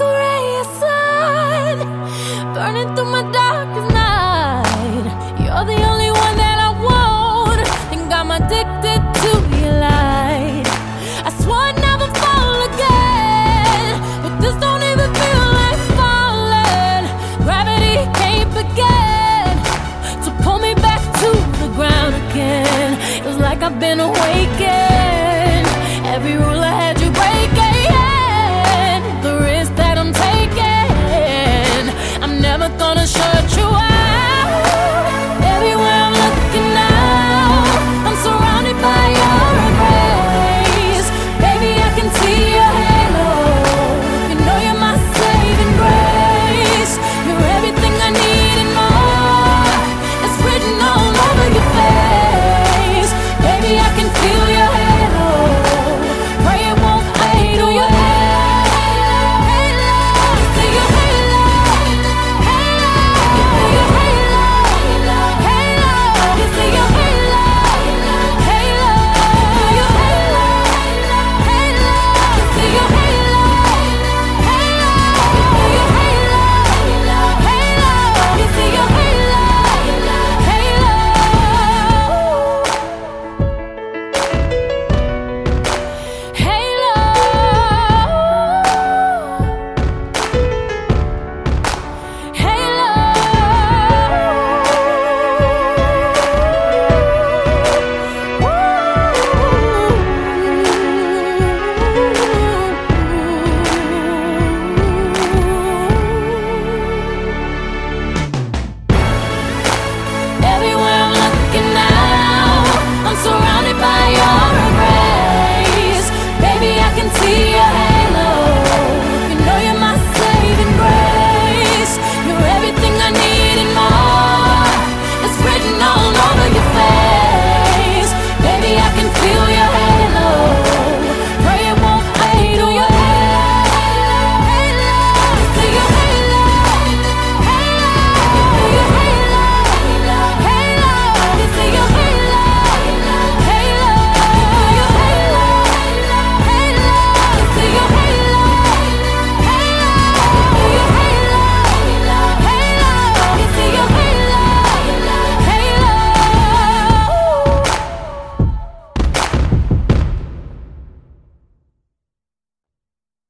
A ray of sun, burning through my darkest night. You're the only one that I want, I'm addicted to your light. I swore never fall again, but this don't even feel like falling. Gravity can't begin to pull me back to the ground again. It was like I've been awakened. Every rule I gonna shut